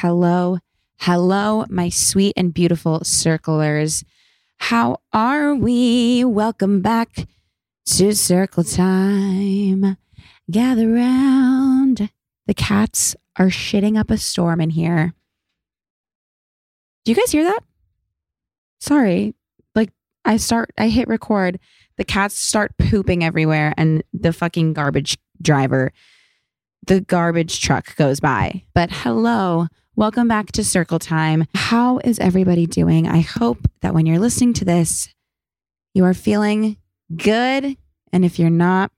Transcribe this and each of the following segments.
Hello, hello, my sweet and beautiful circlers. How are we? Welcome back to Circle Time. Gather round. The cats are shitting up a storm in here. Do you guys hear that? Sorry. Like, I start, I hit record. The cats start pooping everywhere, and the fucking garbage driver the garbage truck goes by. But hello, welcome back to Circle Time. How is everybody doing? I hope that when you're listening to this, you are feeling good. And if you're not,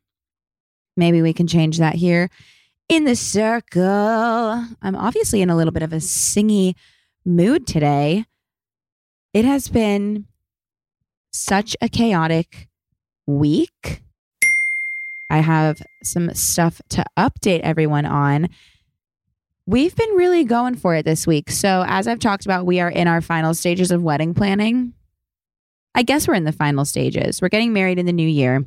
maybe we can change that here in the circle. I'm obviously in a little bit of a singy mood today. It has been such a chaotic week. I have some stuff to update everyone on. We've been really going for it this week. So, as I've talked about, we are in our final stages of wedding planning. I guess we're in the final stages. We're getting married in the new year.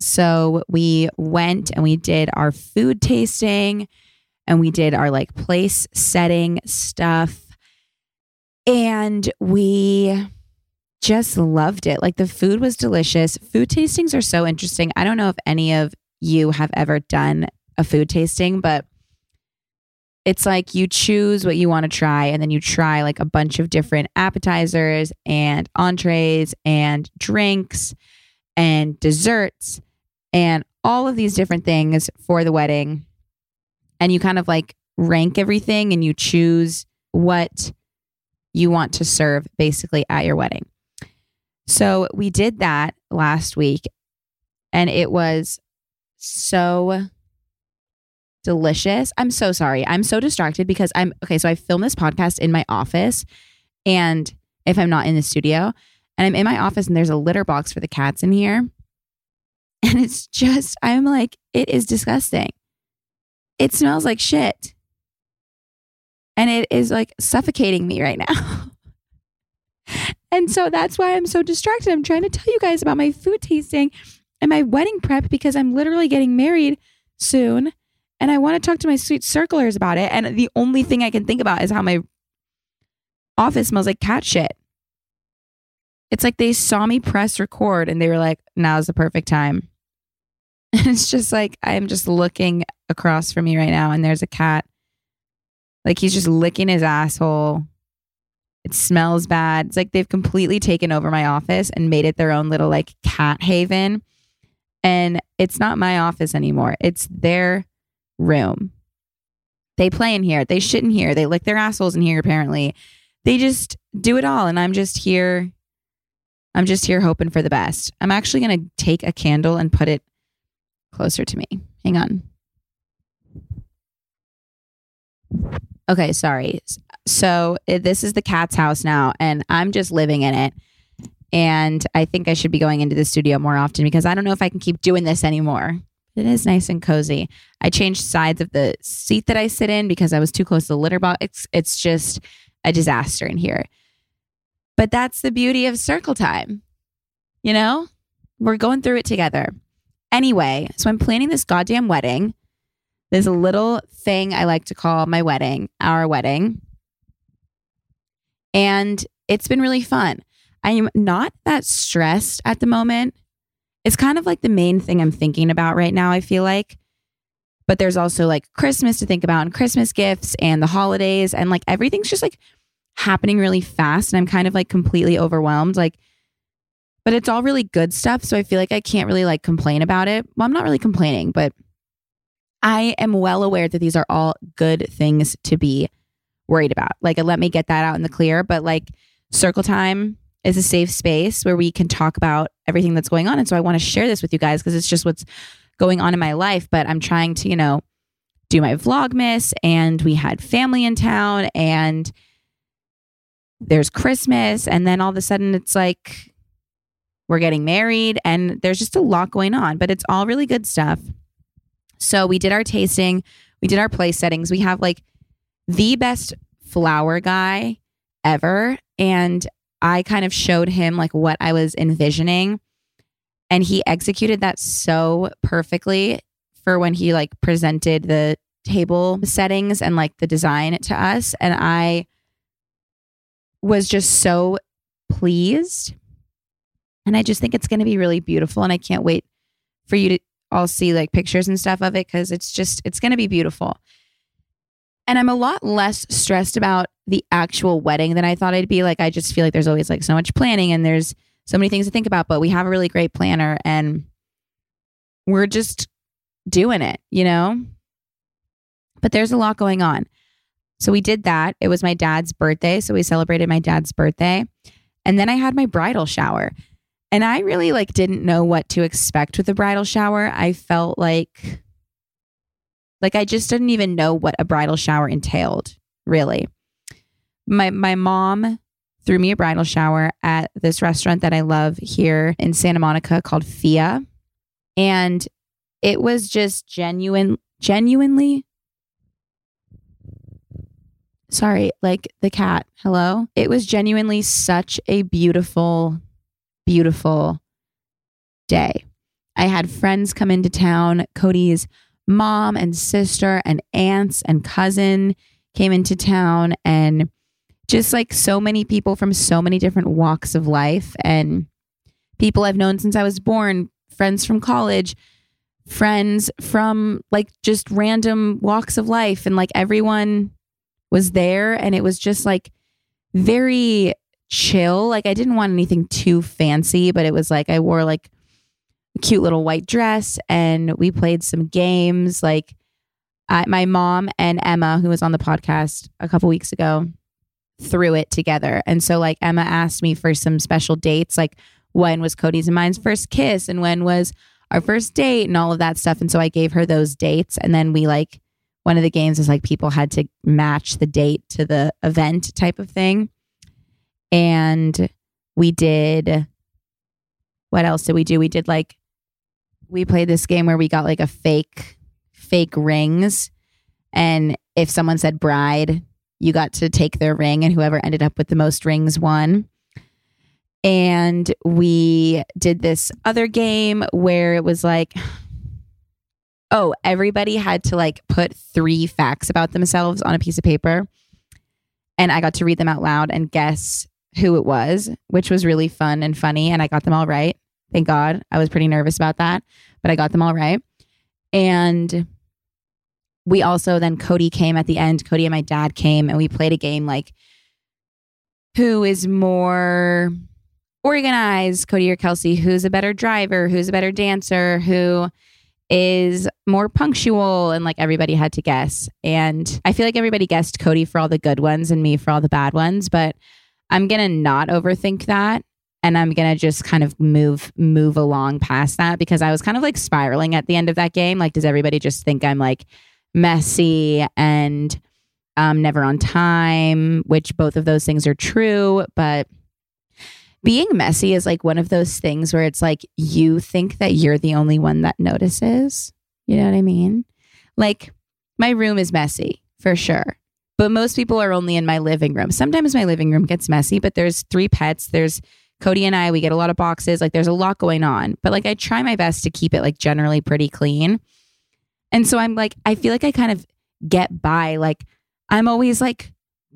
So, we went and we did our food tasting and we did our like place setting stuff. And we just loved it. Like the food was delicious. Food tastings are so interesting. I don't know if any of you have ever done a food tasting, but it's like you choose what you want to try and then you try like a bunch of different appetizers and entrees and drinks and desserts and all of these different things for the wedding. And you kind of like rank everything and you choose what you want to serve basically at your wedding. So we did that last week and it was so delicious. I'm so sorry. I'm so distracted because I'm okay. So I film this podcast in my office and if I'm not in the studio and I'm in my office and there's a litter box for the cats in here. And it's just, I'm like, it is disgusting. It smells like shit. And it is like suffocating me right now. And so that's why I'm so distracted. I'm trying to tell you guys about my food tasting and my wedding prep because I'm literally getting married soon. And I want to talk to my sweet circlers about it. And the only thing I can think about is how my office smells like cat shit. It's like they saw me press record and they were like, now's the perfect time. And it's just like, I'm just looking across from me right now and there's a cat. Like he's just licking his asshole it smells bad. It's like they've completely taken over my office and made it their own little like cat haven. And it's not my office anymore. It's their room. They play in here. They shit in here. They lick their assholes in here, apparently. They just do it all. And I'm just here. I'm just here hoping for the best. I'm actually going to take a candle and put it closer to me. Hang on. Okay, sorry. So this is the cat's house now, and I'm just living in it. And I think I should be going into the studio more often because I don't know if I can keep doing this anymore. It is nice and cozy. I changed sides of the seat that I sit in because I was too close to the litter box. It's, it's just a disaster in here. But that's the beauty of circle time. You know, we're going through it together. Anyway, so I'm planning this goddamn wedding. this little thing I like to call my wedding, our wedding. And it's been really fun. I am not that stressed at the moment. It's kind of like the main thing I'm thinking about right now, I feel like. But there's also like Christmas to think about and Christmas gifts and the holidays and like everything's just like happening really fast and I'm kind of like completely overwhelmed. Like, but it's all really good stuff. So I feel like I can't really like complain about it. Well, I'm not really complaining, but I am well aware that these are all good things to be worried about. Like, let me get that out in the clear. But like, circle time is a safe space where we can talk about everything that's going on. And so I want to share this with you guys because it's just what's going on in my life. But I'm trying to, you know, do my Vlogmas and we had family in town and there's Christmas. And then all of a sudden it's like we're getting married and there's just a lot going on, but it's all really good stuff. So we did our tasting, we did our place settings. We have like the best flower guy ever. And I kind of showed him like what I was envisioning. And he executed that so perfectly for when he like presented the table settings and like the design to us. And I was just so pleased. And I just think it's going to be really beautiful. And I can't wait for you to all see like pictures and stuff of it because it's just, it's going to be beautiful. And I'm a lot less stressed about the actual wedding than I thought I'd be. Like, I just feel like there's always like so much planning and there's so many things to think about, but we have a really great planner and we're just doing it, you know? But there's a lot going on. So we did that. It was my dad's birthday. So we celebrated my dad's birthday. And then I had my bridal shower. And I really like didn't know what to expect with the bridal shower. I felt like like I just didn't even know what a bridal shower entailed, really. My my mom threw me a bridal shower at this restaurant that I love here in Santa Monica called Fia. And it was just genuine genuinely sorry, like the cat. Hello. It was genuinely such a beautiful beautiful day. I had friends come into town. Cody's mom and sister and aunts and cousin came into town and just like so many people from so many different walks of life and people I've known since I was born, friends from college, friends from like just random walks of life and like everyone was there and it was just like very chill. Like I didn't want anything too fancy, but it was like I wore like cute little white dress and we played some games. Like I, my mom and Emma, who was on the podcast a couple weeks ago, threw it together. And so like Emma asked me for some special dates, like when was Cody's and mine's first kiss and when was our first date and all of that stuff. And so I gave her those dates. And then we like one of the games is like people had to match the date to the event type of thing. And we did what else did we do? We did like we played this game where we got like a fake fake rings. And if someone said bride you got to take their ring and whoever ended up with the most rings won. And we did this other game where it was like oh everybody had to like put three facts about themselves on a piece of paper. And i got to read them out loud and guess who it was which was really fun and funny and i got them all right Thank God. I was pretty nervous about that, but I got them all right. And we also then Cody came at the end. Cody and my dad came and we played a game like who is more organized, Cody or Kelsey, who's a better driver, who's a better dancer, who is more punctual and like everybody had to guess. And I feel like everybody guessed Cody for all the good ones and me for all the bad ones, but I'm going to not overthink that and I'm gonna just kind of move move along past that because I was kind of like spiraling at the end of that game. Like, does everybody just think I'm like messy and um, never on time? Which both of those things are true, but being messy is like one of those things where it's like you think that you're the only one that notices. You know what I mean? Like, my room is messy for sure but most people are only in my living room. Sometimes my living room gets messy, but there's three pets. There's Cody and I, we get a lot of boxes. Like there's a lot going on, but like I try my best to keep it like generally pretty clean. And so I'm like, I feel like I kind of get by. Like, I'm always like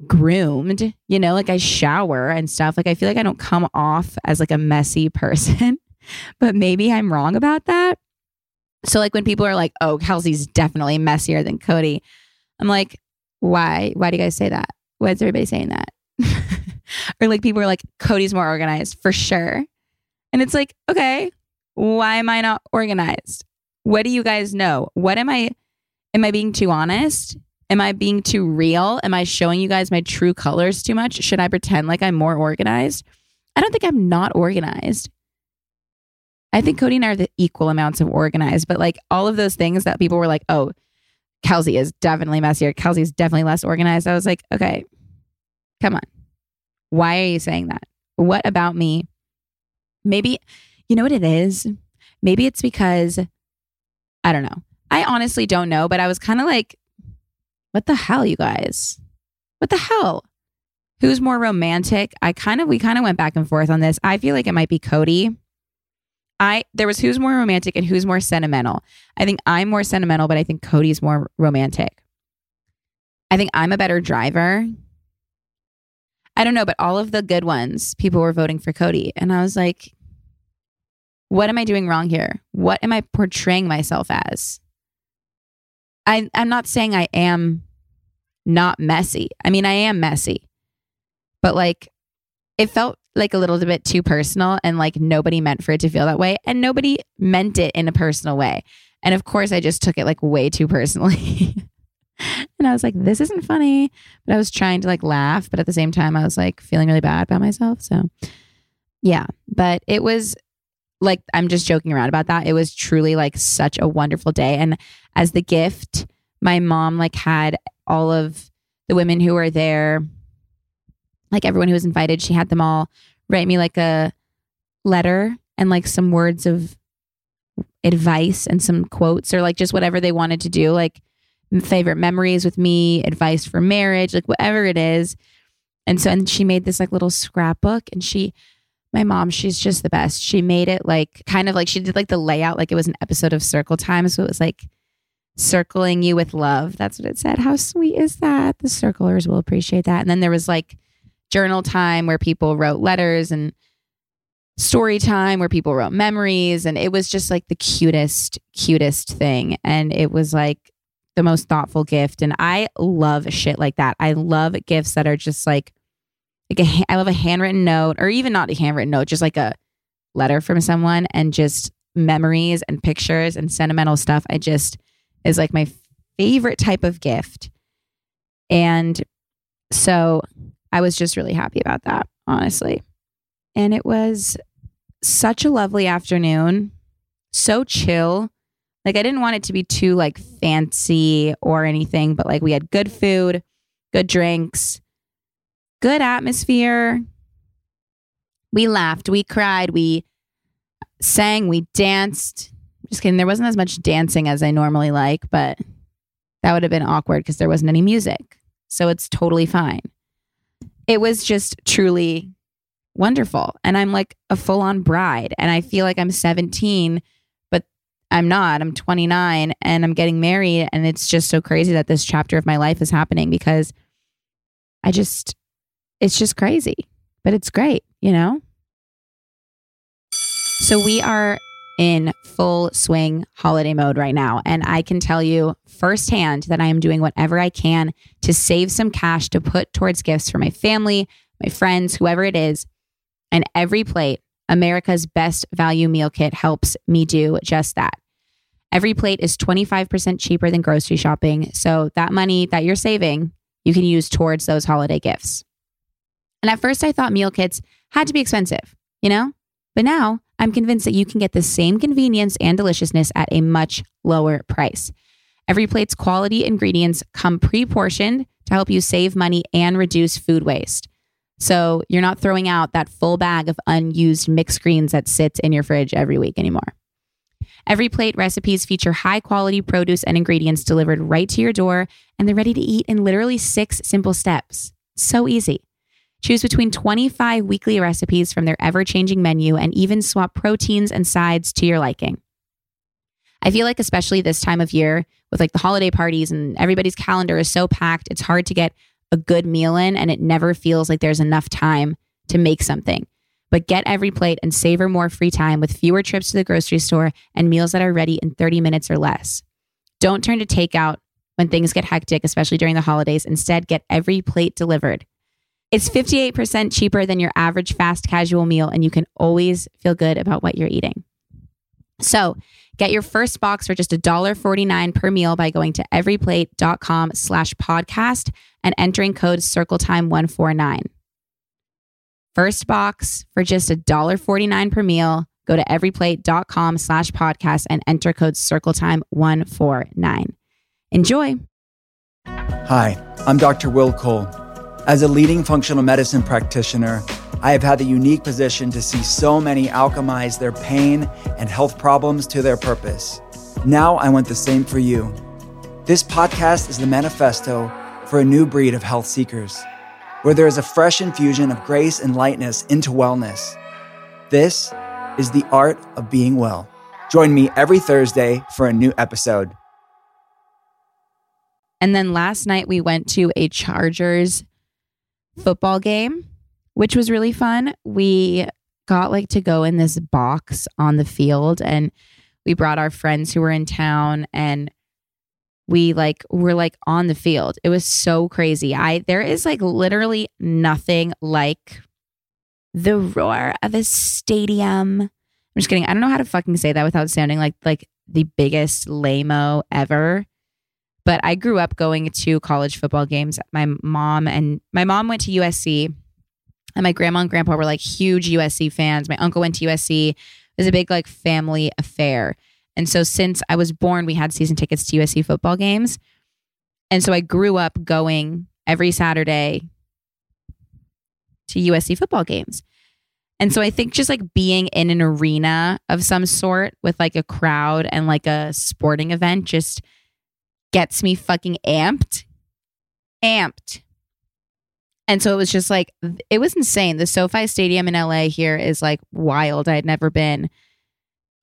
groomed, you know, like I shower and stuff. Like, I feel like I don't come off as like a messy person, but maybe I'm wrong about that. So, like, when people are like, oh, Kelsey's definitely messier than Cody, I'm like, why? Why do you guys say that? Why is everybody saying that? or like people are like, Cody's more organized for sure. And it's like, okay, why am I not organized? What do you guys know? What am I? Am I being too honest? Am I being too real? Am I showing you guys my true colors too much? Should I pretend like I'm more organized? I don't think I'm not organized. I think Cody and I are the equal amounts of organized, but like all of those things that people were like, oh, Kelsey is definitely messier. Kelsey is definitely less organized. I was like, okay, come on. Why are you saying that? What about me? Maybe, you know what it is? Maybe it's because, I don't know. I honestly don't know, but I was kind of like, what the hell, you guys? What the hell? Who's more romantic? I kind of, we kind of went back and forth on this. I feel like it might be Cody. I, there was who's more romantic and who's more sentimental. I think I'm more sentimental, but I think Cody's more romantic. I think I'm a better driver. I don't know, but all of the good ones, people were voting for Cody. And I was like, what am I doing wrong here? What am I portraying myself as? I, I'm not saying I am not messy. I mean, I am messy, but like it felt like a little bit too personal and like nobody meant for it to feel that way. And nobody meant it in a personal way. And of course, I just took it like way too personally. and I was like, this isn't funny. But I was trying to like laugh. But at the same time, I was like feeling really bad about myself. So yeah. But it was like, I'm just joking around about that. It was truly like such a wonderful day. And as the gift, my mom like had all of the women who were there, like everyone who was invited, she had them all write me like a letter and like some words of advice and some quotes or like just whatever they wanted to do. Like, favorite memories with me, advice for marriage, like whatever it is. And so, and she made this like little scrapbook and she, my mom, she's just the best. She made it like kind of like she did like the layout, like it was an episode of Circle Time. So it was like circling you with love. That's what it said. How sweet is that? The circlers will appreciate that. And then there was like journal time where people wrote letters and story time where people wrote memories. And it was just like the cutest, cutest thing. And it was like the most thoughtful gift. And I love shit like that. I love gifts that are just like, like a, I love a handwritten note or even not a handwritten note, just like a letter from someone and just memories and pictures and sentimental stuff. I just is like my favorite type of gift. And so I was just really happy about that, honestly. And it was such a lovely afternoon, so chill. Like I didn't want it to be too like fancy or anything, but like we had good food, good drinks, good atmosphere. We laughed, we cried, we sang, we danced. Just kidding. There wasn't as much dancing as I normally like, but that would have been awkward because there wasn't any music. So it's totally fine. It was just truly wonderful. And I'm like a full on bride. And I feel like I'm 17 I'm not. I'm 29 and I'm getting married. And it's just so crazy that this chapter of my life is happening because I just, it's just crazy, but it's great, you know? So we are in full swing holiday mode right now. And I can tell you firsthand that I am doing whatever I can to save some cash to put towards gifts for my family, my friends, whoever it is. And EveryPlate America's best value meal kit helps me do just that. EveryPlate is 25% cheaper than grocery shopping. So that money that you're saving, you can use towards those holiday gifts. And at first, I thought meal kits had to be expensive, you know? But now I'm convinced that you can get the same convenience and deliciousness at a much lower price. EveryPlate's quality ingredients come pre portioned to help you save money and reduce food waste. So you're not throwing out that full bag of unused mixed greens that sits in your fridge every week anymore. EveryPlate recipes feature high quality produce and ingredients delivered right to your door, and they're ready to eat in literally six simple steps. So easy. Choose between 25 weekly recipes from their ever changing menu and even swap proteins and sides to your liking. I feel like, especially this time of year with like the holiday parties and everybody's calendar is so packed, it's hard to get a good meal in and it never feels like there's enough time to make something. But get EveryPlate and savor more free time with fewer trips to the grocery store and meals that are ready in 30 minutes or less. Don't turn to takeout when things get hectic, especially during the holidays. Instead, get EveryPlate delivered. It's 58% cheaper than your average fast casual meal, and you can always feel good about what you're eating. So get your first box for just $1.49 per meal by going to everyplate.com slash podcast and entering code CircleTime149. First box for just $1.49 per meal. Go to everyplate.com slash podcast and enter code CircleTime149. Enjoy. Hi, I'm Dr. Will Cole. As a leading functional medicine practitioner, I have had the unique position to see so many alchemize their pain and health problems to their purpose. Now I want the same for you. This podcast is the manifesto for a new breed of health seekers, where there is a fresh infusion of grace and lightness into wellness. This is the art of being well. Join me every Thursday for a new episode. And then last night we went to a Chargers football game, which was really fun. We got like to go in this box on the field and we brought our friends who were in town and we like were like on the field. It was so crazy. I there is like literally nothing like the roar of a stadium. I'm just kidding. I don't know how to fucking say that without sounding like like the biggest lameo ever. But I grew up going to college football games. My mom and my mom went to USC, and my grandma and grandpa were like huge USC fans. My uncle went to USC. It was a big like family affair. And so since I was born, we had season tickets to USC football games. And so I grew up going every Saturday to USC football games. And so I think just like being in an arena of some sort with like a crowd and like a sporting event just gets me fucking amped. Amped. And so it was just like, it was insane. The SoFi Stadium in LA here is like wild. I had never been.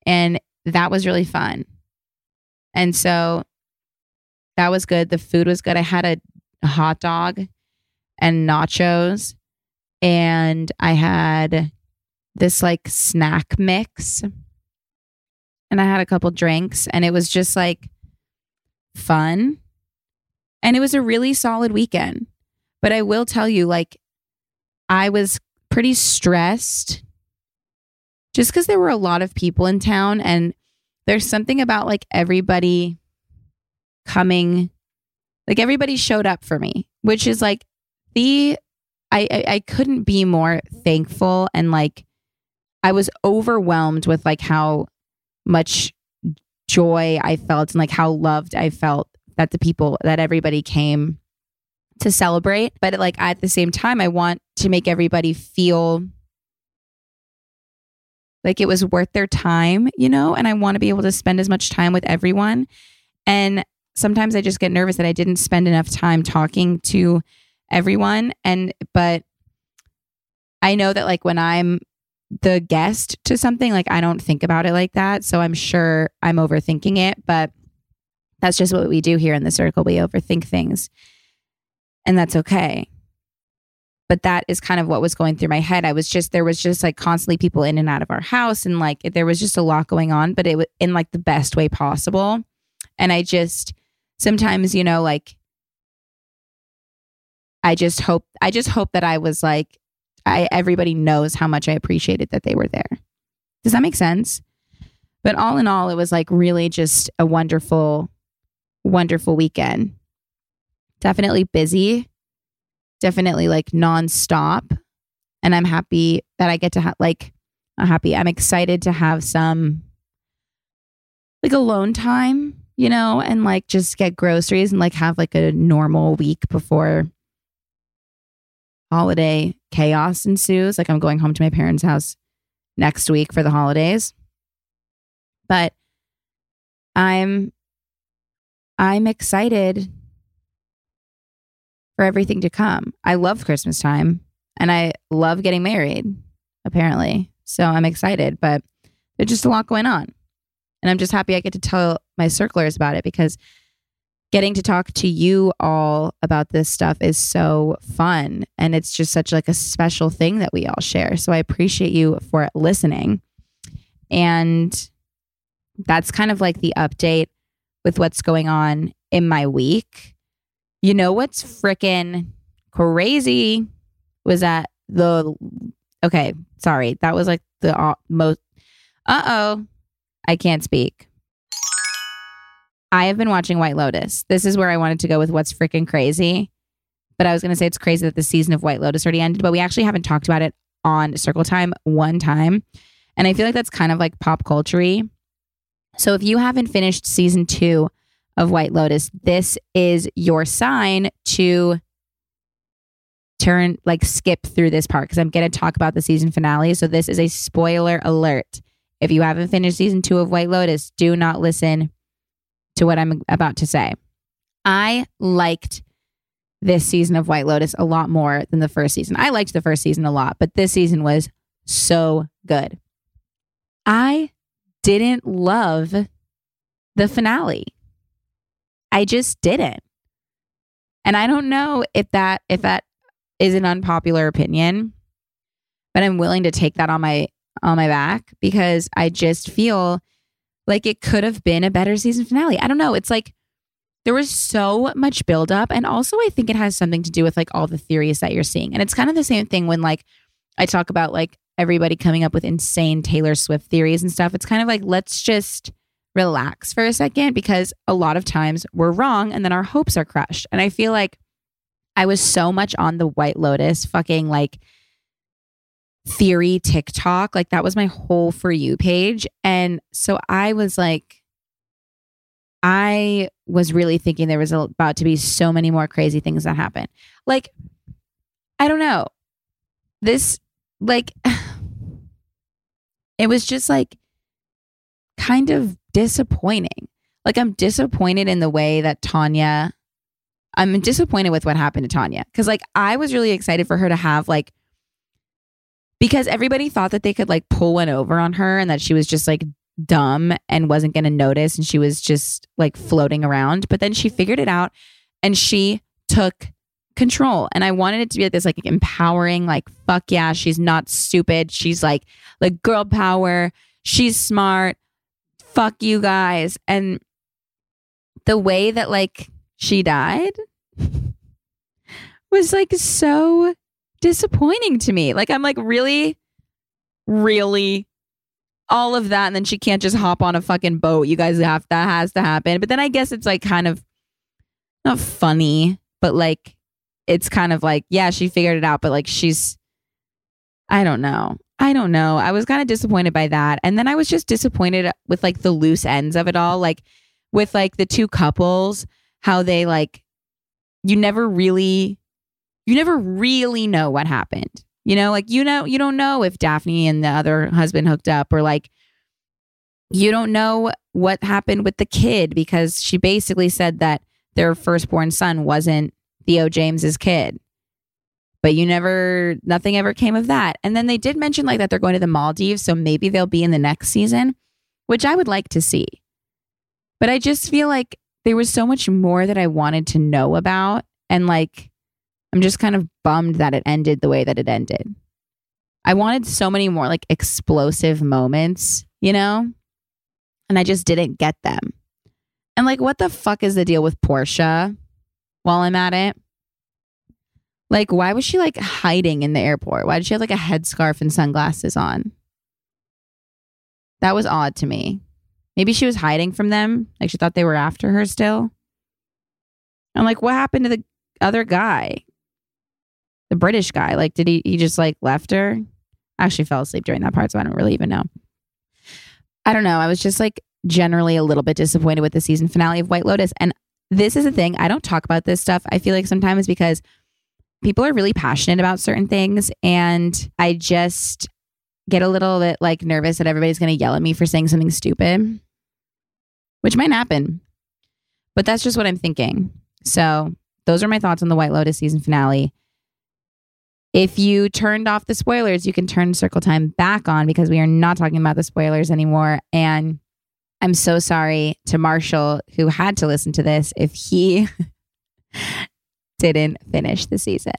And that was really fun. And so that was good. The food was good. I had a, hot dog and nachos, and I had this like snack mix, and I had a couple drinks, and it was just like fun. And it was a really solid weekend. But I will tell you, like, I was pretty stressed just because there were a lot of people in town. And there's something about like everybody coming, like, everybody showed up for me, which is like the, I, I, I couldn't be more thankful. And like, I was overwhelmed with like how much joy I felt and like how loved I felt that the people that everybody came to celebrate. But like at the same time, I want to make everybody feel like it was worth their time, you know, and I want to be able to spend as much time with everyone. And sometimes I just get nervous that I didn't spend enough time talking to everyone. And, but I know that like when I'm the guest to something, like I don't think about it like that. So I'm sure I'm overthinking it, but that's just what we do here in the circle. We overthink things, and that's okay. But that is kind of what was going through my head. I was just, there was just like constantly people in and out of our house, and like there was just a lot going on, but it was in like the best way possible. And I just, sometimes, you know, like, I just hope, I just hope that I was like, I everybody knows how much I appreciated that they were there. Does that make sense? But all in all, it was like really just a wonderful, wonderful weekend. Definitely busy, definitely like nonstop. And I'm happy that I get to have, like, I'm happy. I'm excited to have some like alone time, you know, and like just get groceries and like have like a normal week before holiday chaos ensues. Like I'm going home to my parents' house next week for the holidays. But I'm I'm excited for everything to come. I love Christmas time and I love getting married, apparently. So I'm excited, but there's just a lot going on. And I'm just happy I get to tell my circlers about it because getting to talk to you all about this stuff is so fun. And it's just such like a special thing that we all share. So I appreciate you for listening. And that's kind of like the update with what's going on in my week. You know what's freaking crazy was that the okay, sorry. That was like the uh, most Uh-oh. I can't speak. I have been watching White Lotus. This is where I wanted to go with what's freaking crazy. But I was going to say it's crazy that the season of White Lotus already ended, but we actually haven't talked about it on Circle Time one time. And I feel like that's kind of like pop culture So if you haven't finished season two of White Lotus, this is your sign to turn, like, skip through this part because I'm going to talk about the season finale. So this is a spoiler alert. If you haven't finished season two of White Lotus, do not listen to what I'm about to say. I liked this season of White Lotus a lot more than the first season. I liked the first season a lot, but this season was so good. I didn't love the finale. I just didn't. And I don't know if that if that is an unpopular opinion, but I'm willing to take that on my on my back because I just feel like it could have been a better season finale. I don't know. It's like there was so much buildup. And also, I think it has something to do with like all the theories that you're seeing. And it's kind of the same thing when like I talk about like everybody coming up with insane Taylor Swift theories and stuff. It's kind of like, let's just relax for a second because a lot of times we're wrong and then our hopes are crushed. And I feel like I was so much on the White Lotus fucking like theory TikTok. Like that was my whole for you page. And so I was like, I was really thinking there was about to be so many more crazy things that happen. Like, I don't know. This, like, it was just like kind of disappointing. Like, I'm disappointed in the way that Tanya, I'm disappointed with what happened to Tanya. Cause, like, I was really excited for her to have, like, because everybody thought that they could like pull one over on her and that she was just like dumb and wasn't going to notice and she was just like floating around. But then she figured it out and she took control. And I wanted it to be like this like empowering, like, fuck yeah, she's not stupid. She's like, like girl power. She's smart. Fuck you guys. And the way that like she died was like so disappointing to me. Like I'm like really, really all of that, and then she can't just hop on a fucking boat. You guys have that has to happen. But then I guess it's like kind of not funny, but like it's kind of like, yeah, she figured it out, but like she's I don't know. I don't know. I was kind of disappointed by that. And then I was just disappointed with like the loose ends of it all. Like with like the two couples, how they like you never really you never really know what happened. You know, like you know, you don't know if Daphne and the other husband hooked up or like you don't know what happened with the kid because she basically said that their firstborn son wasn't Theo James's kid. But you never nothing ever came of that. And then they did mention like that they're going to the Maldives, so maybe they'll be in the next season, which I would like to see. But I just feel like there was so much more that I wanted to know about and like I'm just kind of bummed that it ended the way that it ended. I wanted so many more like explosive moments, you know? And I just didn't get them. And like, what the fuck is the deal with Portia while I'm at it? Like, why was she like hiding in the airport? Why did she have like a headscarf and sunglasses on? That was odd to me. Maybe she was hiding from them. Like, she thought they were after her still. I'm like, what happened to the other guy? the British guy. Like, did he he just like left her? I actually fell asleep during that part, so I don't really even know. I don't know. I was just like generally a little bit disappointed with the season finale of White Lotus. And this is a thing. I don't talk about this stuff. I feel like sometimes because people are really passionate about certain things and I just get a little bit like nervous that everybody's going to yell at me for saying something stupid, which might happen. But that's just what I'm thinking. So, those are my thoughts on the White Lotus season finale. If you turned off the spoilers, you can turn circle time back on because we are not talking about the spoilers anymore. And I'm so sorry to Marshall, who had to listen to this if he didn't finish the season.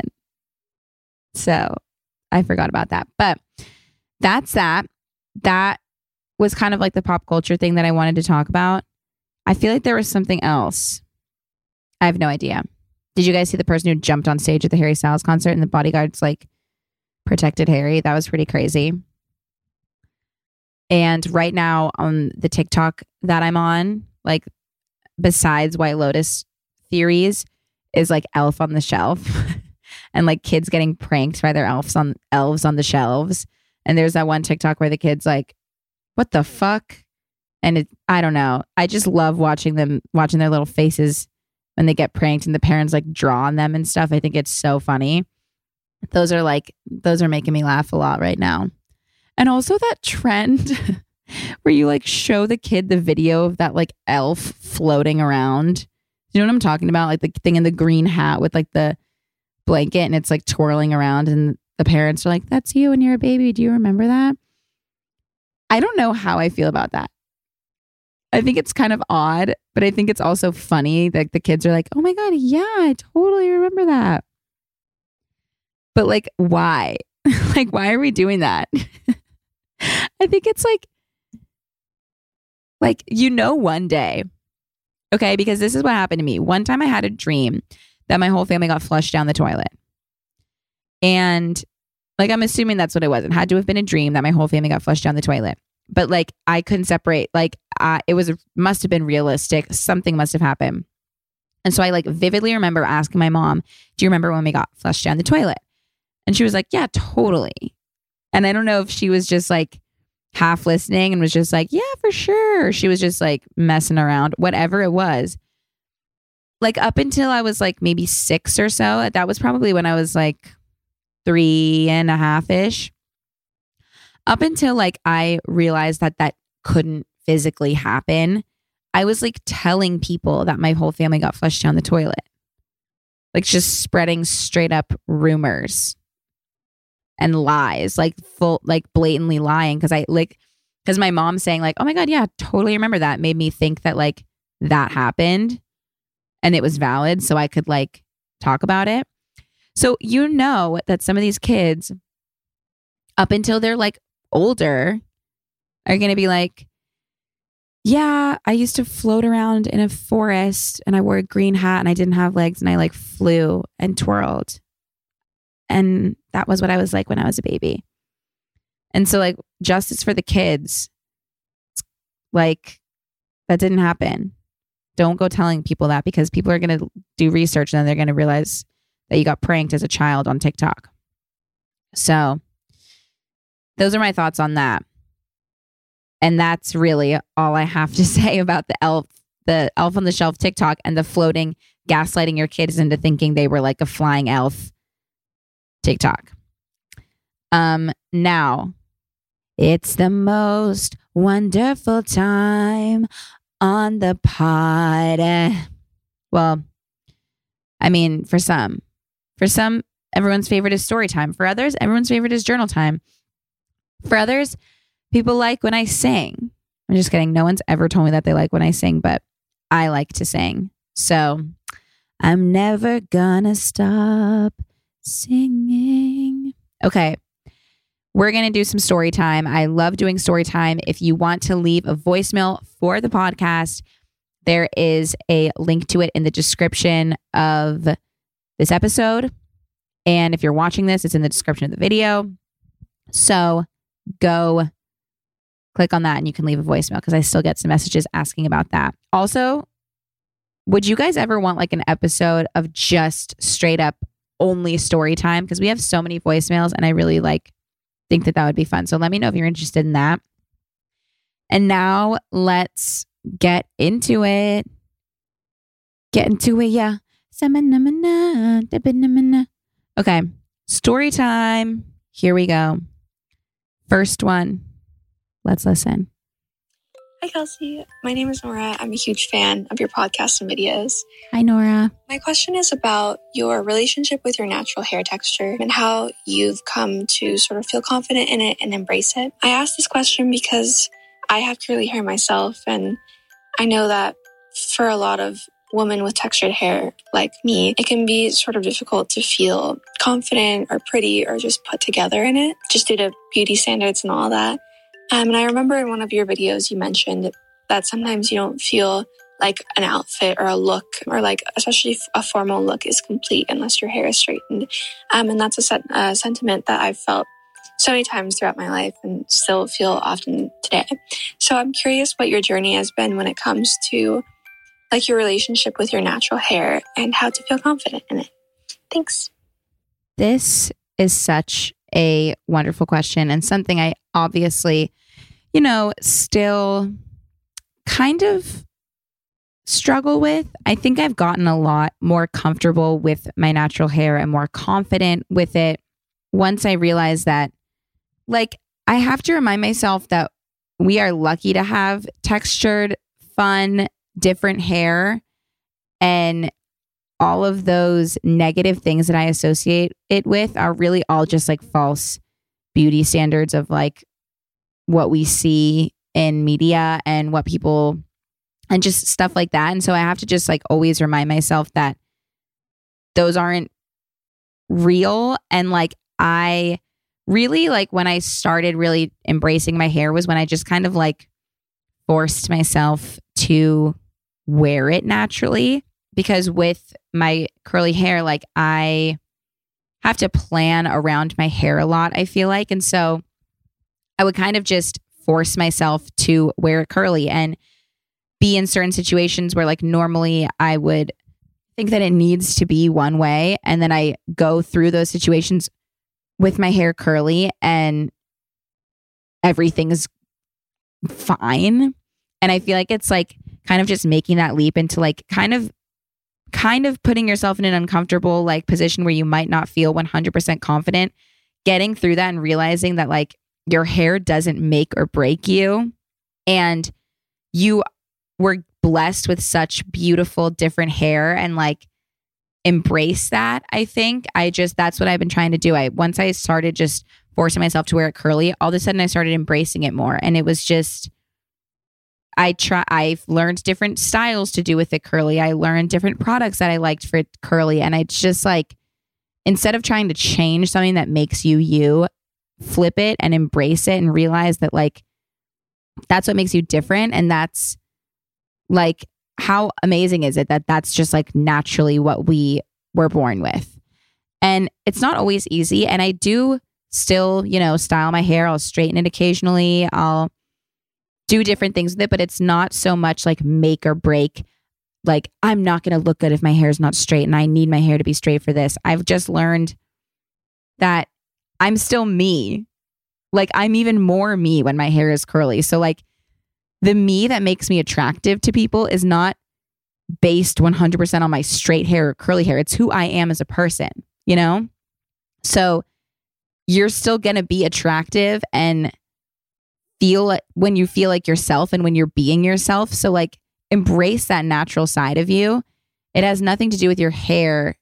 So I forgot about that. But that's that. That was kind of like the pop culture thing that I wanted to talk about. I feel like there was something else. I have no idea. Did you guys see the person who jumped on stage at the Harry Styles concert and the bodyguards like protected Harry? That was pretty crazy. And right now on the TikTok that I'm on, like besides White Lotus theories, is like Elf on the Shelf and like kids getting pranked by their elves on elves on the shelves. And there's that one TikTok where the kids like, what the fuck? And it, I don't know. I just love watching them, watching their little faces when they get pranked and the parents like draw on them and stuff. I think it's so funny. Those are like, those are making me laugh a lot right now. And also that trend where you like show the kid the video of that like elf floating around. You know what I'm talking about? Like the thing in the green hat with like the blanket and it's like twirling around and the parents are like, That's you when you're a baby. Do you remember that? I don't know how I feel about that. I think it's kind of odd, but I think it's also funny that the kids are like, oh my God, yeah, I totally remember that. But like, why? like, why are we doing that? I think it's like, like, you know, one day, okay, because this is what happened to me. One time I had a dream that my whole family got flushed down the toilet. And like, I'm assuming that's what it was. It had to have been a dream that my whole family got flushed down the toilet. But like, I couldn't separate, like, uh, it was, must have been realistic. Something must have happened. And so I like vividly remember asking my mom, Do you remember when we got flushed down the toilet? And she was like, Yeah, totally. And I don't know if she was just like half listening and was just like, yeah, for sure. She was just like messing around, whatever it was. Like up until I was like maybe six or so, that was probably when I was like three and a half ish. Up until like I realized that that couldn't physically happen, I was like telling people that my whole family got flushed down the toilet. Like just spreading straight up rumors and lies, like full, like blatantly lying. Cause I like, cause my mom saying, like, oh my God, yeah, totally remember that made me think that like that happened and it was valid. So I could like talk about it. So you know that some of these kids, up until they're like older, are going to be like, yeah, I used to float around in a forest and I wore a green hat and I didn't have legs and I like flew and twirled. And that was what I was like when I was a baby. And so, like, justice for the kids, like, that didn't happen. Don't go telling people that because people are going to do research and then they're going to realize that you got pranked as a child on TikTok. So, those are my thoughts on that. And that's really all I have to say about the elf, the elf on the shelf TikTok and the floating gaslighting your kids into thinking they were like a flying elf TikTok. Um, now it's the most wonderful time on the pod. Well, I mean, for some, for some, everyone's favorite is story time. For others, everyone's favorite is journal time. For others, people like when I sing. I'm just kidding. No one's ever told me that they like when I sing, but I like to sing. So I'm never gonna stop singing. Okay. We're going to do some story time. I love doing story time. If you want to leave a voicemail for the podcast, there is a link to it in the description of this episode. And if you're watching this, it's in the description of the video. So go click on that and you can leave a voicemail because I still get some messages asking about that. Also, would you guys ever want like an episode of just straight up only story time because we have so many voicemails and I really like think that that would be fun. So let me know if you're interested in that. And now let's get into it. Get into it, yeah. Okay, story time. Here we go. First one. Let's listen. Hi, Kelsey. My name is Nora. I'm a huge fan of your podcast and videos. Hi, Nora. My question is about your relationship with your natural hair texture and how you've come to sort of feel confident in it and embrace it. I asked this question because I have curly hair myself, and I know that for a lot of women with textured hair like me, it can be sort of difficult to feel confident or pretty or just put together in it, just due to beauty standards and all that. Um, and I remember in one of your videos, you mentioned that sometimes you don't feel like an outfit or a look or like especially a formal look is complete unless your hair is straightened. Um, and that's a, set, a sentiment that i've felt so many times throughout my life and still feel often today. So i'm curious what your journey has been when it comes to like your relationship with your natural hair and how to feel confident in it. Thanks. This is such a wonderful question and something i obviously you know still kind of struggle with. I think I've gotten a lot more comfortable with my natural hair and more confident with it once I realized that, like, I have to remind myself that we are lucky to have textured, fun, different hair. And all of those negative things that I associate it with are really all just like false beauty standards of like what we see in media and what people and just stuff like that. And so I have to just like always remind myself that those aren't real. And like I really like when I started really embracing my hair was when I just kind of like forced myself to wear it naturally. Because with my curly hair, like I have to plan around my hair a lot, I feel like. And so I would kind of just force myself to wear it curly. And be in certain situations where like normally I would think that it needs to be one way and then I go through those situations with my hair curly and everything's fine and I feel like it's like kind of just making that leap into like kind of kind of putting yourself in an uncomfortable like position where you might not feel 100% confident getting through that and realizing that like your hair doesn't make or break you. And you we're blessed with such beautiful different hair and like embrace that i think. I just that's what i've been trying to do. I once i started just forcing myself to wear it curly all of a sudden i started embracing it more. And it was just i try i've learned different styles to do with it curly i learned different products that i liked for curly and it's just like instead of trying to change something that makes you you flip it and embrace it and realize that like that's what makes you different and that's like, how amazing is it that that's just like naturally what we were born with? And it's not always easy. And I do still, you know, style my hair. I'll straighten it occasionally. I'll do different things with it, but it's not so much like make or break. Like, I'm not going to look good if my hair is not straight and I need my hair to be straight for this. I've just learned that I'm still me. Like, I'm even more me when my hair is curly. So, like, the me that makes me attractive to people is not based 100% on my straight hair or curly hair. It's who I am as a person, you know? So you're still going to be attractive and feel when you feel like yourself and when you're being yourself. So, like, embrace that natural side of you. It has nothing to do with your hair,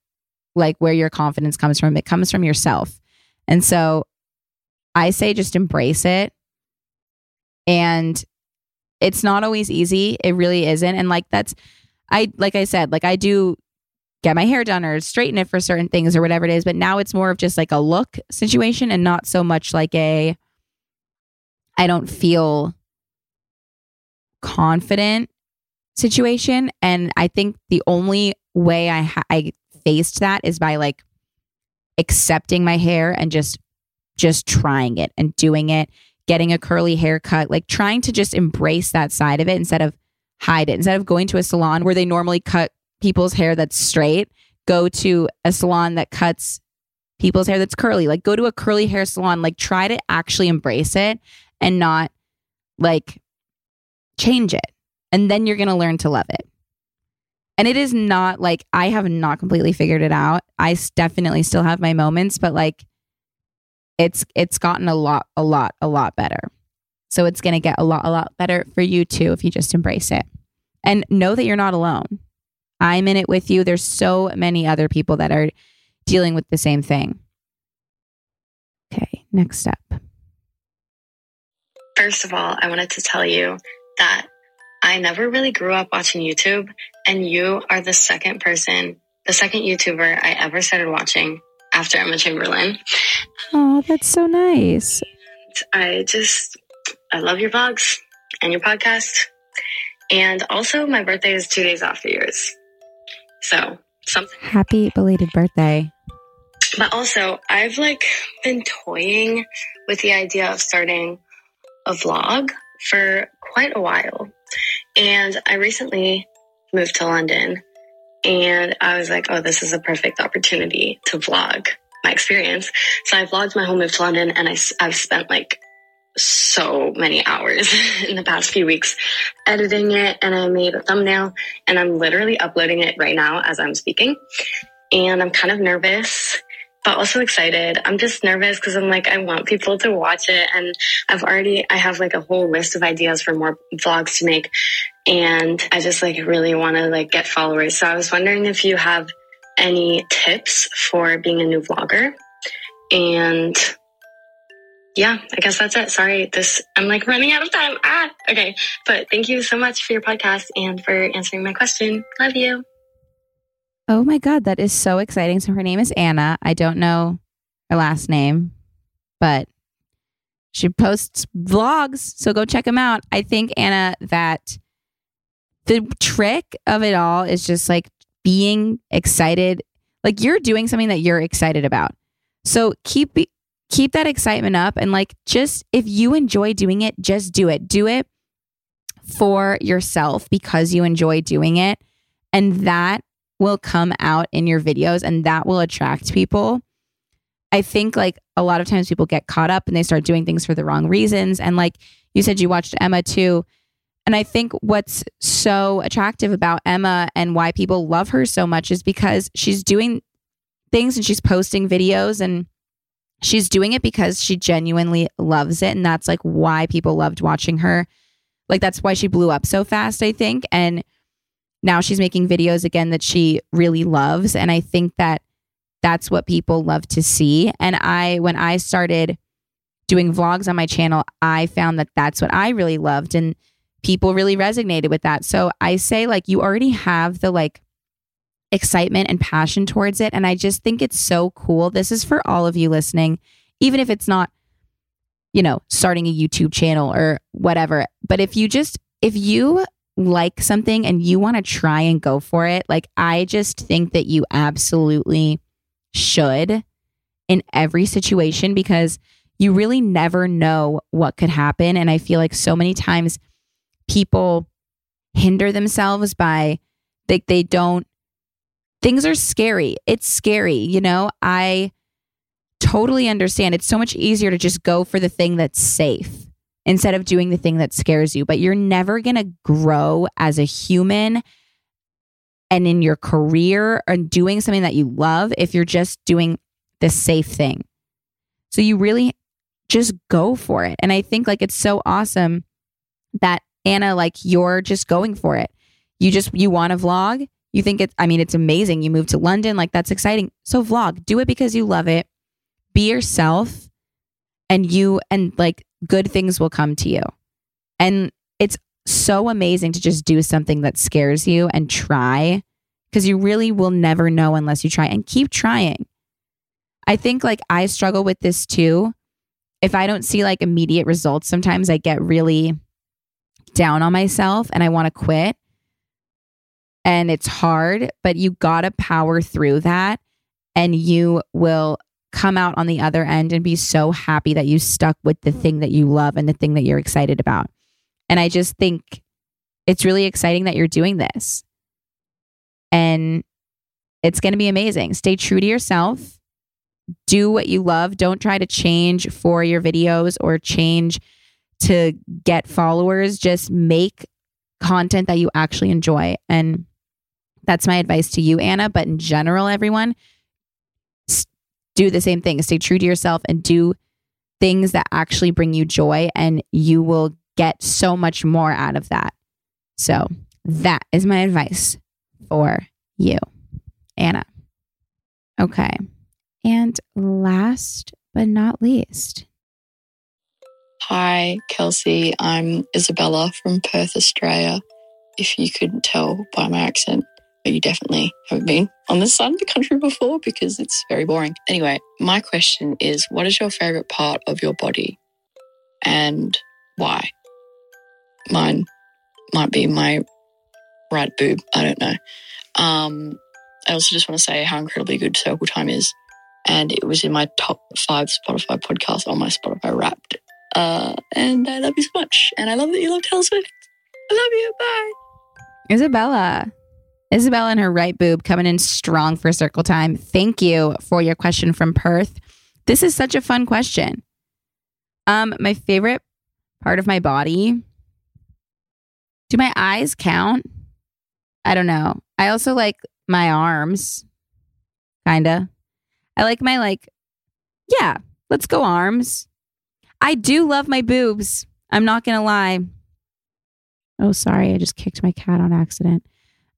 like where your confidence comes from. It comes from yourself. And so I say just embrace it and it's not always easy. It really isn't. And like that's I like I said, like I do get my hair done or straighten it for certain things or whatever it is, but now it's more of just like a look situation and not so much like a I don't feel confident situation and I think the only way I ha- I faced that is by like accepting my hair and just just trying it and doing it getting a curly haircut, like trying to just embrace that side of it instead of hide it. Instead of going to a salon where they normally cut people's hair that's straight, go to a salon that cuts people's hair that's curly. Like go to a curly hair salon, like try to actually embrace it and not like change it. And then you're going to learn to love it. And it is not like I have not completely figured it out. I definitely still have my moments, but like it's it's gotten a lot a lot a lot better so it's going to get a lot a lot better for you too if you just embrace it and know that you're not alone i'm in it with you there's so many other people that are dealing with the same thing okay next up First of all, I wanted to tell you that I never really grew up watching YouTube, and you are the second person, the second YouTuber I ever started watching after Emma Chamberlain. Oh, that's so nice. I just, I love your vlogs and your podcast. And also, my birthday is two days after yours. So, something. Happy belated birthday. But also, I've like been toying with the idea of starting a vlog for quite a while. And I recently moved to London and I was like, oh, this is a perfect opportunity to vlog my experience. So I vlogged my whole move to London and I, I've spent like so many hours in the past few weeks editing it and I made a thumbnail and I'm literally uploading it right now as I'm speaking. And I'm kind of nervous but also excited. I'm just nervous because I'm like, I want people to watch it. And I've already, I have like a whole list of ideas for more vlogs to make. And I just like really want to like get followers. So I was wondering if you have any tips for being a new vlogger. And yeah, I guess that's it. Sorry, this, I'm like running out of time. Ah, okay. But thank you so much for your podcast and for answering my question. Love you. Oh my God, that is so exciting. So her name is Anna. I don't know her last name, but she posts vlogs. So go check them out. I think, Anna, that the trick of it all is just like being excited. Like you're doing something that you're excited about. So keep keep that excitement up and like just if you enjoy doing it, just do it. Do it for yourself because you enjoy doing it. And that will come out in your videos and that will attract people. I think like a lot of times people get caught up and they start doing things for the wrong reasons. And like you said, you watched Emma too. And I think what's so attractive about Emma and why people love her so much is because she's doing things and she's posting videos and she's doing it because she genuinely loves it. And that's like why people loved watching her. Like that's why she blew up so fast, I think. And now she's making videos again that she really loves. And I think that that's what people love to see. And I, when I started doing vlogs on my channel, I found that that's what I really loved. And people really resonated with that. So I say, like, you already have the like excitement and passion towards it. And I just think it's so cool. This is for all of you listening, even if it's not, you know, starting a YouTube channel or whatever. But if you just, if you like something and you want to try and go for it, like I just think that you absolutely should in every situation because you really never know what could happen. And I feel like so many times people hinder themselves by like they, they don't things are scary. It's scary, you know? I totally understand. It's so much easier to just go for the thing that's safe instead of doing the thing that scares you. But you're never going to grow as a human and in your career and doing something that you love if you're just doing the safe thing. So you really just go for it. And I think like it's so awesome that Anna, like you're just going for it. You just, you want to vlog. You think it's, I mean, it's amazing. You moved to London. Like that's exciting. So vlog, do it because you love it. Be yourself and you, and like good things will come to you. And it's so amazing to just do something that scares you and try because you really will never know unless you try and keep trying. I think like I struggle with this too. If I don't see like immediate results, sometimes I get really down on myself and I want to quit. And it's hard, but you got to power through that and you will come out on the other end and be so happy that you stuck with the thing that you love and the thing that you're excited about. And I just think it's really exciting that you're doing this. And it's going to be amazing. Stay true to yourself. Do what you love. Don't try to change for your videos or change to get followers. Just make content that you actually enjoy. And that's my advice to you, Anna. But in general, everyone, do the same thing. Stay true to yourself and do things that actually bring you joy, and you will get so much more out of that. So, that is my advice for you, Anna. Okay. And last but not least, Hi, Kelsey. I'm Isabella from Perth, Australia. If you couldn't tell by my accent, you definitely haven't been on this side of the country before because it's very boring. Anyway, my question is what is your favorite part of your body and why? Mine might be my right boob. I don't know. Um, I also just want to say how incredibly good Circle Time is. And it was in my top five Spotify podcasts on my Spotify Wrapped. Uh, and I love you so much. And I love that you love Taylor Swift. I love you. Bye. Isabella. Isabella and her right boob coming in strong for circle time. Thank you for your question from Perth. This is such a fun question. Um, my favorite part of my body. Do my eyes count? I don't know. I also like my arms. Kinda. I like my like yeah, let's go arms. I do love my boobs. I'm not to lie. Oh, sorry. I just kicked my cat on accident.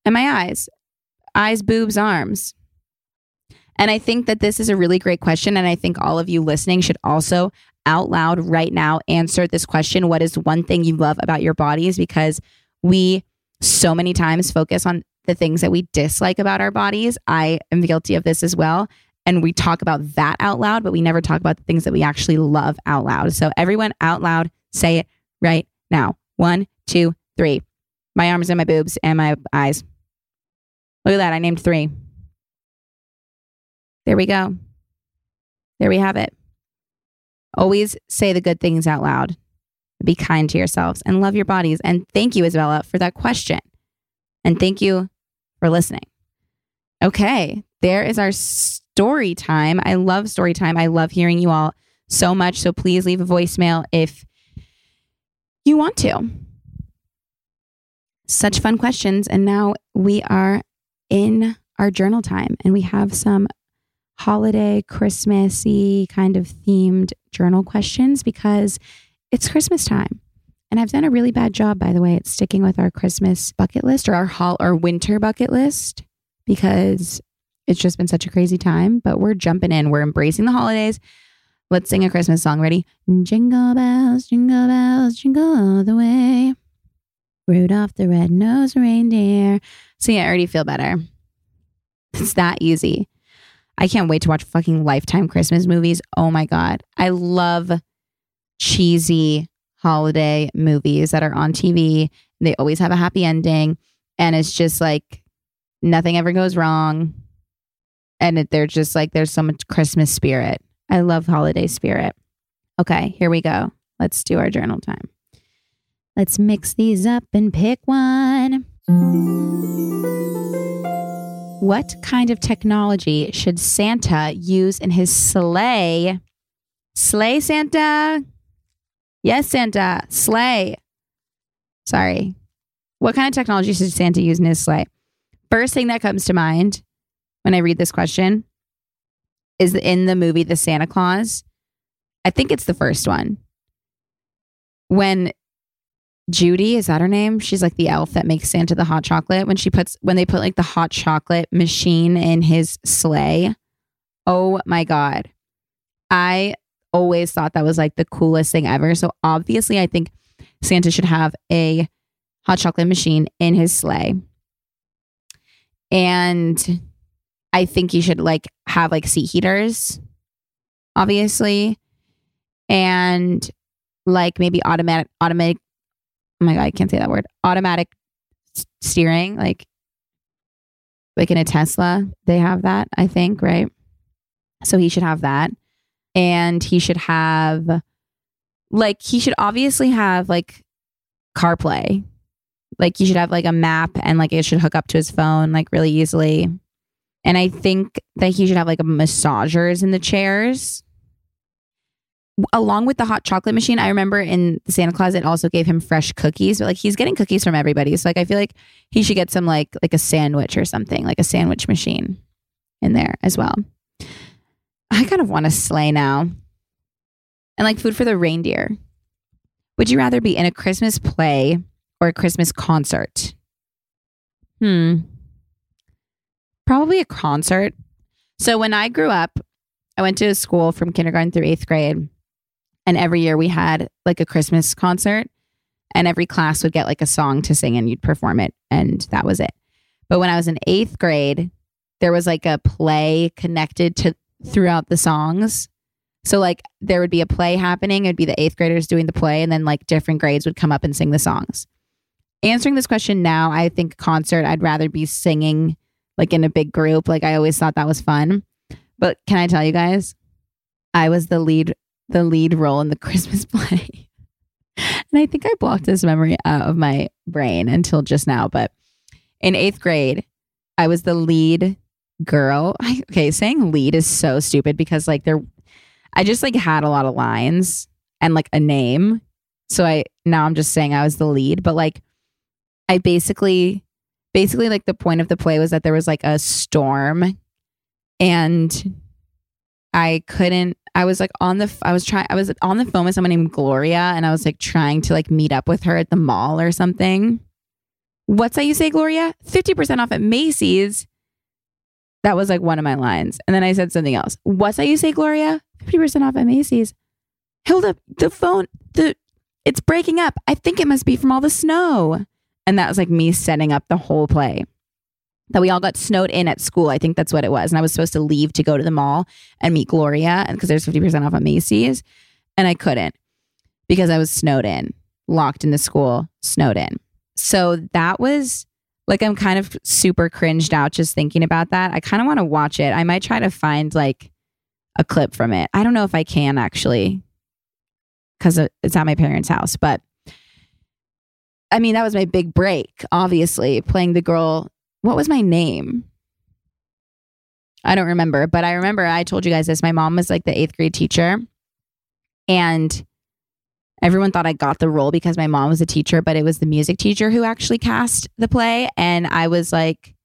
And my eyes. Eyes, boobs, arms. And I think that this is a really great question. And I think all of you listening should also out loud right now answer this question What is one thing you love about your bodies? Because we so many times focus on the things that we dislike about our bodies. I am guilty of this as well and we talk about that out loud, but we never talk about the things that we actually love out loud. So, everyone out loud, say it right now. One, two, three. My arms and my boobs and my eyes. Look at that. I named three. There we go. There we have it. Always say the good things out loud. Be kind to yourselves and love your bodies. And thank you, Isabella, for that question. And thank you for listening. Okay, there is our story time. I love story time. I love hearing you all so much. So please leave a voicemail if you want to. Such fun questions. And now we are in our journal time and we have some holiday, Christmassy kind of themed journal questions because it's Christmas time. And I've done a really bad job, by the way, at sticking with our Christmas bucket list or our hall or winter bucket list because it's just been such a crazy time, but we're jumping in. We're embracing the holidays. Let's sing a Christmas song. Ready? Jingle bells, jingle bells, jingle all the way. Rudolph the red-nosed reindeer. See, I already feel better. It's that easy. I can't wait to watch fucking Lifetime Christmas movies. Oh my God. I love cheesy holiday movies that are on TV. They always have a happy ending. And it's just like nothing ever goes wrong and it, they're just like there's so much Christmas spirit. I love holiday spirit. Okay, here we go. Let's do our journal time. Let's mix these up and pick one. What kind of technology should Santa use in his sleigh? Sleigh Santa? Yes, Santa. Sleigh. Sorry. What kind of technology should Santa use in his sleigh? First thing that comes to mind when I read this question is in the movie The Santa Clause. I think it's the first one. When Judy, is that her name? She's like the elf that makes Santa the hot chocolate. When she puts, when they put like the hot chocolate machine in his sleigh. Oh my God. I always thought that was like the coolest thing ever. So obviously, I think Santa should have a hot chocolate machine in his sleigh. And I think you should like have like seat heaters, obviously, and like maybe automatic automatic. Oh my god, I can't say that word. Automatic steering, like like in a Tesla, they have that. I think right. So he should have that, and he should have like he should obviously have like CarPlay. Like he should have like a map and like it should hook up to his phone like really easily and I think that he should have like a massagers in the chairs. Along with the hot chocolate machine, I remember in Santa Clause it also gave him fresh cookies, but like he's getting cookies from everybody. So like I feel like he should get some like like a sandwich or something, like a sandwich machine in there as well. I kind of want to slay now. And like food for the reindeer. Would you rather be in a Christmas play or a Christmas concert? Hmm probably a concert. So when I grew up, I went to a school from kindergarten through eighth grade. And every year we had like a Christmas concert, and every class would get like a song to sing, and you'd perform it, and that was it. But when I was in eighth grade, there was like a play connected to throughout the songs. So like there would be a play happening, it'd be the eighth graders doing the play, and then like different grades would come up and sing the songs. Answering this question now, I think concert, I'd rather be singing like in a big group. Like I always thought that was fun. But can I tell you guys? I was the lead the lead role in the Christmas play. and I think I blocked this memory out of my brain until just now. But in eighth grade, I was the lead girl. I, okay, saying lead is so stupid because like there, I just like had a lot of lines and like a name. So I now I'm just saying I was the lead, but like I basically, basically like the point of the play was that there was like a storm and I couldn't I was like on the I was trying I was on the phone with someone named Gloria and I was like trying to like meet up with her at the mall or something. What's that you say, Gloria? 50% off at Macy's. That was like one of my lines. And then I said something else. What's that you say, Gloria? 50% off at Macy's. Hilda, the phone, the it's breaking up. I think it must be from all the snow. And that was like me setting up the whole play that we all got snowed in at school. I think that's what it was. And I was supposed to leave to go to the mall and meet Gloria because there's 50% off at Macy's. And I couldn't because I was snowed in, locked in the school, snowed in. So that was like, I'm kind of super cringed out just thinking about that. I kind of want to watch it. I might try to find like a clip from it. I don't know if I can actually because it's at my parents' house, but I mean, that was my big break, obviously, playing the girl what was my name? I don't remember, but I remember I told you guys this. My mom was like the eighth grade teacher, and everyone thought I got the role because my mom was a teacher, but it was the music teacher who actually cast the play. And I was like,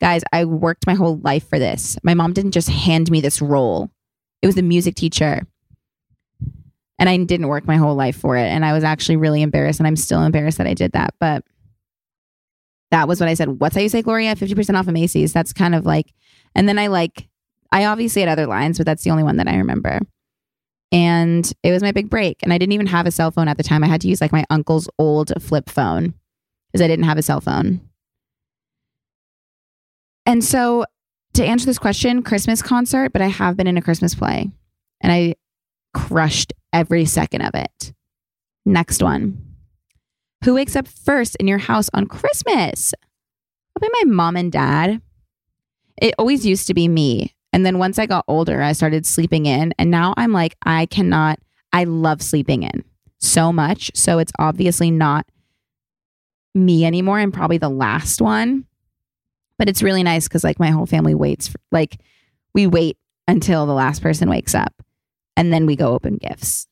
guys, I worked my whole life for this. My mom didn't just hand me this role, it was the music teacher. And I didn't work my whole life for it. And I was actually really embarrassed. And I'm still embarrassed that I did that. But that was what I said. What's how you say, Gloria? 50% off of Macy's. That's kind of like, and then I like, I obviously had other lines, but that's the only one that I remember. And it was my big break. And I didn't even have a cell phone at the time. I had to use like my uncle's old flip phone because I didn't have a cell phone. And so to answer this question, Christmas concert, but I have been in a Christmas play and I crushed every second of it. Next one. Who wakes up first in your house on Christmas? Probably my mom and dad. It always used to be me. And then once I got older, I started sleeping in. And now I'm like, I cannot, I love sleeping in so much. So it's obviously not me anymore. I'm probably the last one. But it's really nice because like my whole family waits, for, like we wait until the last person wakes up and then we go open gifts,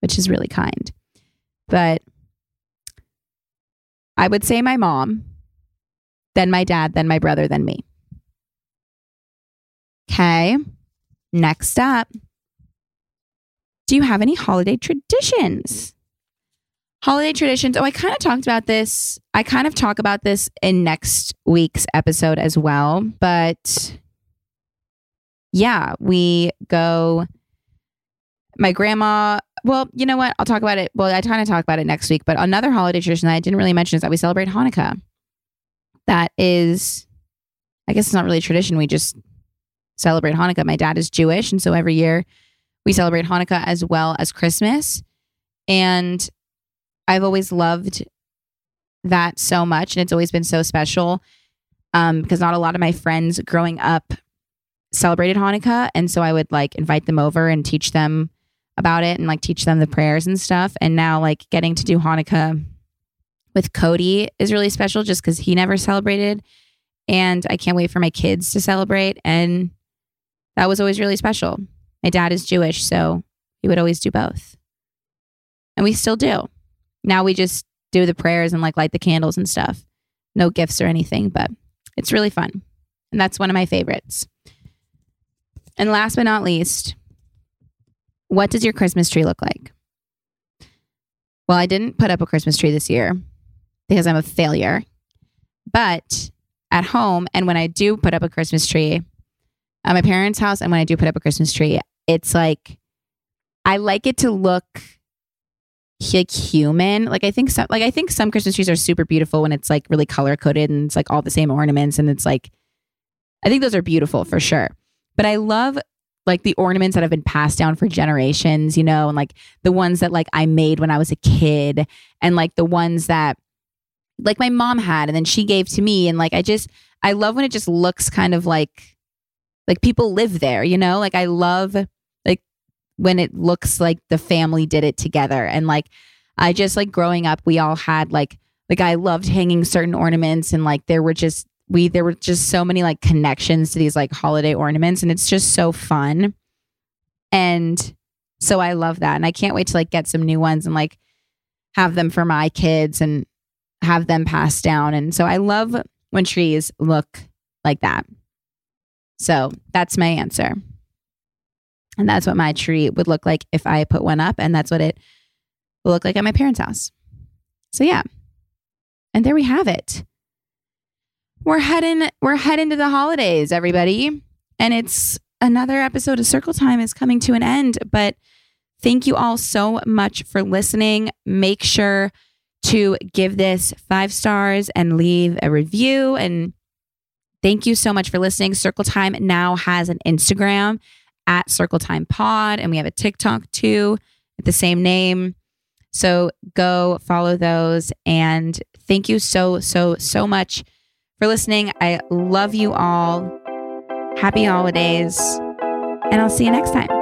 which is really kind. But I would say my mom, then my dad, then my brother, then me. Okay. Next up, do you have any holiday traditions? Holiday traditions. Oh, I kind of talked about this. I kind of talk about this in next week's episode as well. But yeah, we go. My grandma well, you know what? I'll talk about it. Well, I kind of talk about it next week, but another holiday tradition that I didn't really mention is that we celebrate Hanukkah. That is, I guess it's not really a tradition. We just celebrate Hanukkah. My dad is Jewish. And so every year we celebrate Hanukkah as well as Christmas. And I've always loved that so much. And it's always been so special um, because not a lot of my friends growing up celebrated Hanukkah. And so I would like invite them over and teach them about it and like teach them the prayers and stuff. And now like getting to do Hanukkah with Cody is really special just because he never celebrated. And I can't wait for my kids to celebrate. And that was always really special. My dad is Jewish, so he would always do both. And we still do. Now we just do the prayers and like light the candles and stuff. No gifts or anything, but it's really fun. And that's one of my favorites. And last but not least, what does your Christmas tree look like? Well, I didn't put up a Christmas tree this year because I'm a failure. But at home, and when I do put up a Christmas tree at my parents' house, and when I do put up a Christmas tree, it's like I like it to look like human. Like I think some like I think some Christmas trees are super beautiful when it's like really color coded and it's like all the same ornaments and it's like I think those are beautiful for sure. But I love like the ornaments that have been passed down for generations, you know, and like the ones that like I made when I was a kid and like the ones that like my mom had and then she gave to me and like I just I love when it just looks kind of like like people live there, you know? Like I love like when it looks like the family did it together and like I just like growing up we all had like like I loved hanging certain ornaments and like there were just we there were just so many like connections to these like holiday ornaments and it's just so fun. And so I love that and I can't wait to like get some new ones and like have them for my kids and have them passed down. And so I love when trees look like that. So that's my answer. And that's what my tree would look like if I put one up. And that's what it will look like at my parents' house. So yeah. And there we have it. We're heading we're heading to the holidays, everybody. And it's another episode of Circle Time is coming to an end. But thank you all so much for listening. Make sure to give this five stars and leave a review. And thank you so much for listening. Circle Time now has an Instagram at Circle Time Pod, and we have a TikTok too at the same name. So go follow those. And thank you so, so, so much for listening. I love you all. Happy holidays. And I'll see you next time.